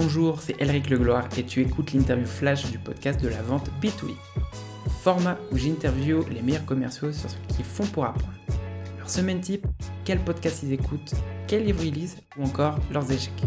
Bonjour, c'est Elric Legloire et tu écoutes l'interview flash du podcast de la vente B2B. Format où j'interview les meilleurs commerciaux sur ce qu'ils font pour apprendre. Leur semaine type, quel podcast ils écoutent, quel livre ils lisent ou encore leurs échecs.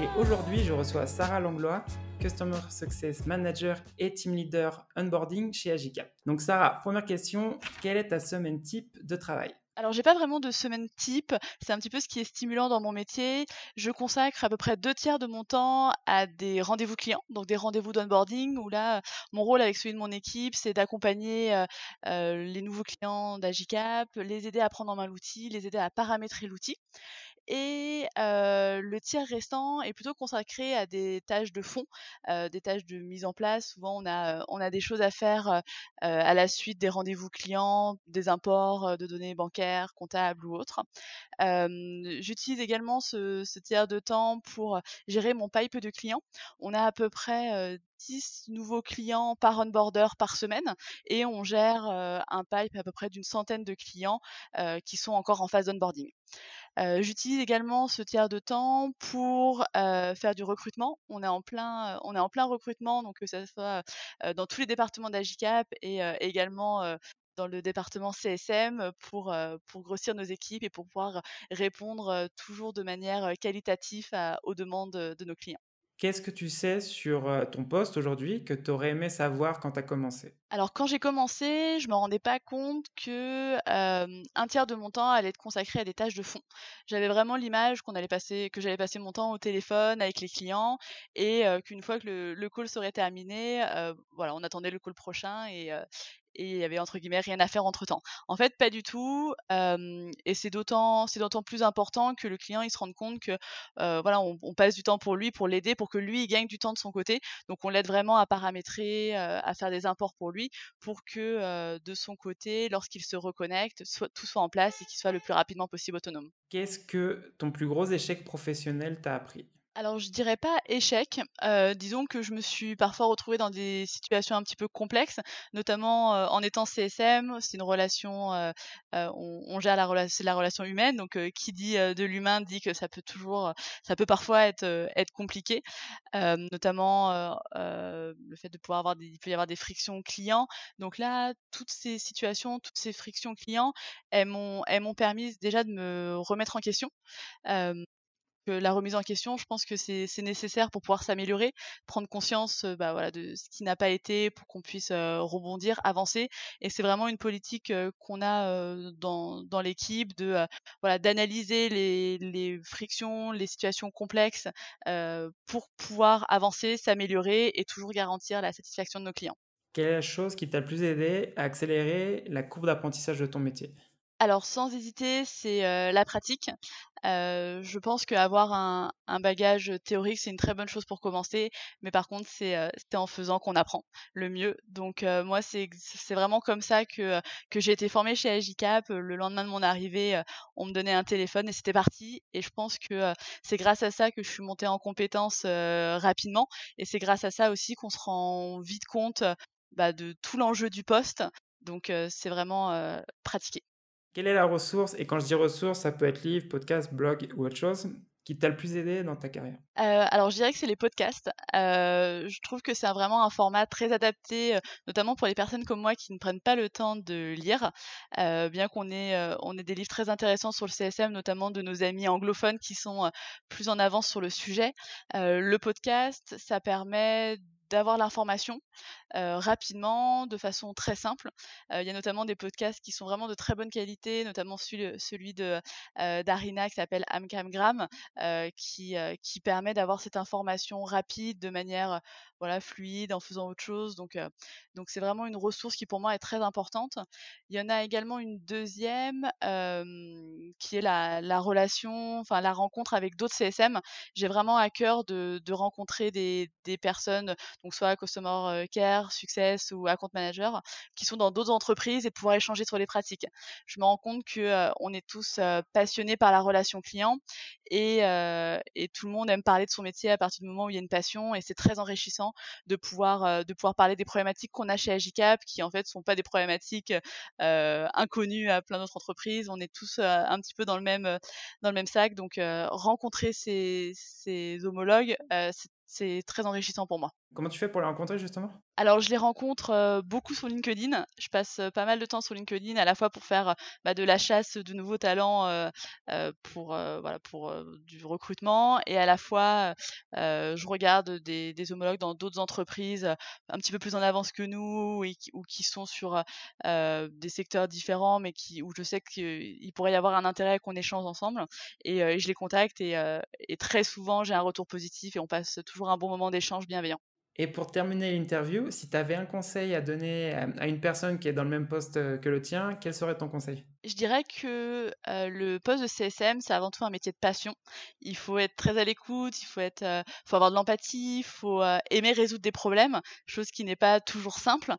Et aujourd'hui, je reçois Sarah Langlois, Customer Success Manager et Team Leader Onboarding chez Agicap. Donc Sarah, première question, quelle est ta semaine type de travail? Alors, j'ai pas vraiment de semaine type. C'est un petit peu ce qui est stimulant dans mon métier. Je consacre à peu près deux tiers de mon temps à des rendez-vous clients, donc des rendez-vous d'onboarding, où là, mon rôle avec celui de mon équipe, c'est d'accompagner euh, euh, les nouveaux clients d'Agicap, les aider à prendre en main l'outil, les aider à paramétrer l'outil. Et le tiers restant est plutôt consacré à des tâches de fond, des tâches de mise en place. Souvent, on a, on a des choses à faire à la suite des rendez-vous clients, des imports de données bancaires, comptables ou autres. J'utilise également ce, ce, tiers de temps pour gérer mon pipe de clients. On a à peu près 10 nouveaux clients par onboarder par semaine et on gère un pipe à peu près d'une centaine de clients qui sont encore en phase d'onboarding. J'utilise également ce tiers de temps pour faire du recrutement. On est en plein, on est en plein recrutement, donc que ce soit dans tous les départements d'Agicap et également dans le département CSM pour, pour grossir nos équipes et pour pouvoir répondre toujours de manière qualitative aux demandes de nos clients. Qu'est-ce que tu sais sur ton poste aujourd'hui que tu aurais aimé savoir quand tu as commencé? Alors quand j'ai commencé, je me rendais pas compte que un tiers de mon temps allait être consacré à des tâches de fond. J'avais vraiment l'image qu'on allait passer, que j'allais passer mon temps au téléphone avec les clients et qu'une fois que le, le, call serait terminé, voilà, on attendait le call prochain et, et il y avait entre guillemets rien à faire entre temps. En fait, pas du tout. et c'est d'autant, plus important que le client il se rende compte que voilà, on, passe du temps pour lui, pour l'aider, pour que lui il gagne du temps de son côté. Donc on l'aide vraiment à paramétrer, à faire des imports pour lui, pour que de son côté, lorsqu'il se reconnecte, soit, tout soit en place et qu'il soit le plus rapidement possible autonome. Qu'est-ce que ton plus gros échec professionnel t'a appris? Alors je dirais pas échec, disons que je me suis parfois retrouvée dans des situations un petit peu complexes, notamment, en étant CSM. C'est une relation, on gère la c'est la relation humaine, donc qui dit, de l'humain dit que ça peut toujours, ça peut parfois être, être compliqué, notamment, le fait de pouvoir avoir des il peut y avoir des frictions clients. Donc là, toutes ces situations, toutes ces frictions clients, elles m'ont elles m'ont permis déjà de me remettre en question, la remise en question, je pense que c'est nécessaire pour pouvoir s'améliorer, prendre conscience bah, voilà, de ce qui n'a pas été pour qu'on puisse rebondir, avancer. Et c'est vraiment une politique qu'on a dans, dans l'équipe de voilà d'analyser les, les, frictions, les situations complexes pour pouvoir avancer, s'améliorer et toujours garantir la satisfaction de nos clients. Quelle est la chose qui t'a le plus aidé à accélérer la courbe d'apprentissage de ton métier? Alors sans hésiter, c'est, la pratique. je pense qu'avoir un un bagage, théorique, c'est une très bonne chose pour commencer, mais par contre c'est, c'est en faisant qu'on apprend le mieux. Donc moi c'est vraiment comme ça que, que j'ai été formée chez Agicap. Le lendemain de mon arrivée, on me donnait un téléphone et c'était parti et je pense que, c'est grâce à ça que je suis montée en compétences, rapidement et c'est grâce à ça aussi qu'on se rend vite compte, bah, de tout l'enjeu du poste. Donc c'est vraiment, pratiquer. Quelle est la ressource, et quand je dis ressource, ça peut être livre, podcast, blog ou autre chose, qui t'a le plus aidé dans ta carrière? Euh, Alors je dirais que c'est les podcasts. Euh, je trouve que c'est vraiment un format très adapté, euh, notamment pour les personnes comme moi qui ne prennent pas le temps de lire, bien qu'on ait, on ait des livres très intéressants sur le CSM, notamment de nos amis anglophones qui sont plus en avance sur le sujet. le podcast, ça permet d'avoir l'information rapidement, de façon très simple. Il y a notamment des podcasts qui sont vraiment de très bonne qualité, notamment celui, de d'Arina qui s'appelle Amcamgram, qui, qui permet d'avoir cette information rapide de manière voilà, fluide en faisant autre chose. Donc, donc c'est vraiment une ressource qui pour moi est très importante. Il y en a également une deuxième qui est la, la relation, enfin la rencontre avec d'autres CSM. J'ai vraiment à cœur de, de rencontrer des, des personnes donc soit Customer Care, Success ou Account Manager, qui sont dans d'autres entreprises et pouvoir échanger sur les pratiques. Je me rends compte que on est tous passionnés par la relation client et, et, tout le monde aime parler de son métier à partir du moment où il y a une passion et c'est très enrichissant de pouvoir, de pouvoir parler des problématiques qu'on a chez Agicap qui en fait sont pas des problématiques inconnues à plein d'autres entreprises. On est tous un petit peu dans le même, dans le même sac. Donc rencontrer ces, ces homologues, c'est très enrichissant pour moi. Comment tu fais pour les rencontrer justement? Alors je les rencontre beaucoup sur LinkedIn. Je passe pas mal de temps sur LinkedIn, à la fois pour faire bah, de la chasse de nouveaux talents pour voilà pour du recrutement, et à la fois je regarde des, homologues dans d'autres entreprises un petit peu plus en avance que nous ou qui sont sur des secteurs différents, mais qui où je sais qu'il pourrait y avoir un intérêt qu'on échange ensemble. Et, je les contacte et, et très souvent j'ai un retour positif et on passe toujours un bon moment d'échange bienveillant. Et pour terminer l'interview, si tu avais un conseil à donner à une personne qui est dans le même poste que le tien, quel serait ton conseil? Je dirais que le poste de CSM, c'est avant tout un métier de passion. Il faut être très à l'écoute, il faut être, faut avoir de l'empathie, il faut aimer résoudre des problèmes, chose qui n'est pas toujours simple.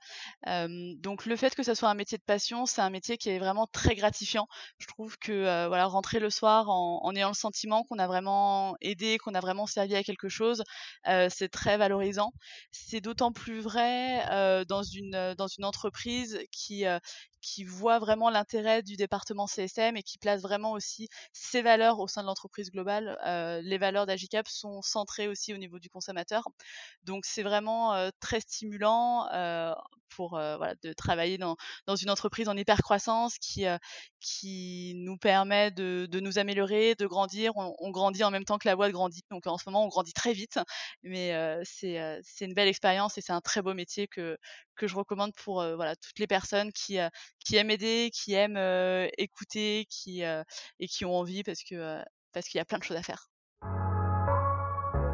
donc le fait que ça soit un métier de passion, c'est un métier qui est vraiment très gratifiant. Je trouve que voilà, rentrer le soir en ayant le sentiment qu'on a vraiment aidé, qu'on a vraiment servi à quelque chose, c'est très valorisant. C'est d'autant plus vrai dans une entreprise qui voit vraiment l'intérêt du département CSM et qui place vraiment aussi ses valeurs au sein de l'entreprise globale. Les valeurs d'Agicap sont centrées aussi au niveau du consommateur. Donc c'est vraiment très stimulant pour voilà, de travailler dans, dans, une entreprise en hyper croissance qui, qui nous permet de, de, nous améliorer, de grandir. On, grandit en même temps que la boîte grandit. Donc en ce moment, on grandit très vite. Mais c'est une belle expérience et c'est un très beau métier que, que je recommande pour voilà, toutes les personnes qui, qui aiment aider, qui aiment écouter qui, et qui ont envie parce qu'il y a plein de choses à faire.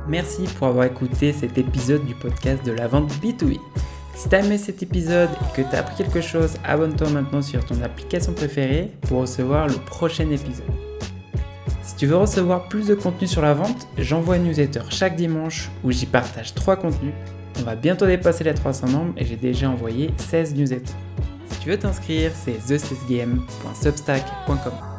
Merci pour avoir écouté cet épisode du podcast de la vente B2B. Si t'as aimé cet épisode et que t'as appris quelque chose, abonne-toi maintenant sur ton application préférée pour recevoir le prochain épisode. Si tu veux recevoir plus de contenu sur la vente, j'envoie une newsletter chaque dimanche où j'y partage 3 contenus. On va bientôt dépasser les 300 membres et j'ai déjà envoyé 16 newsletters. Si tu veux t'inscrire, c'est thesesgame.substack.com.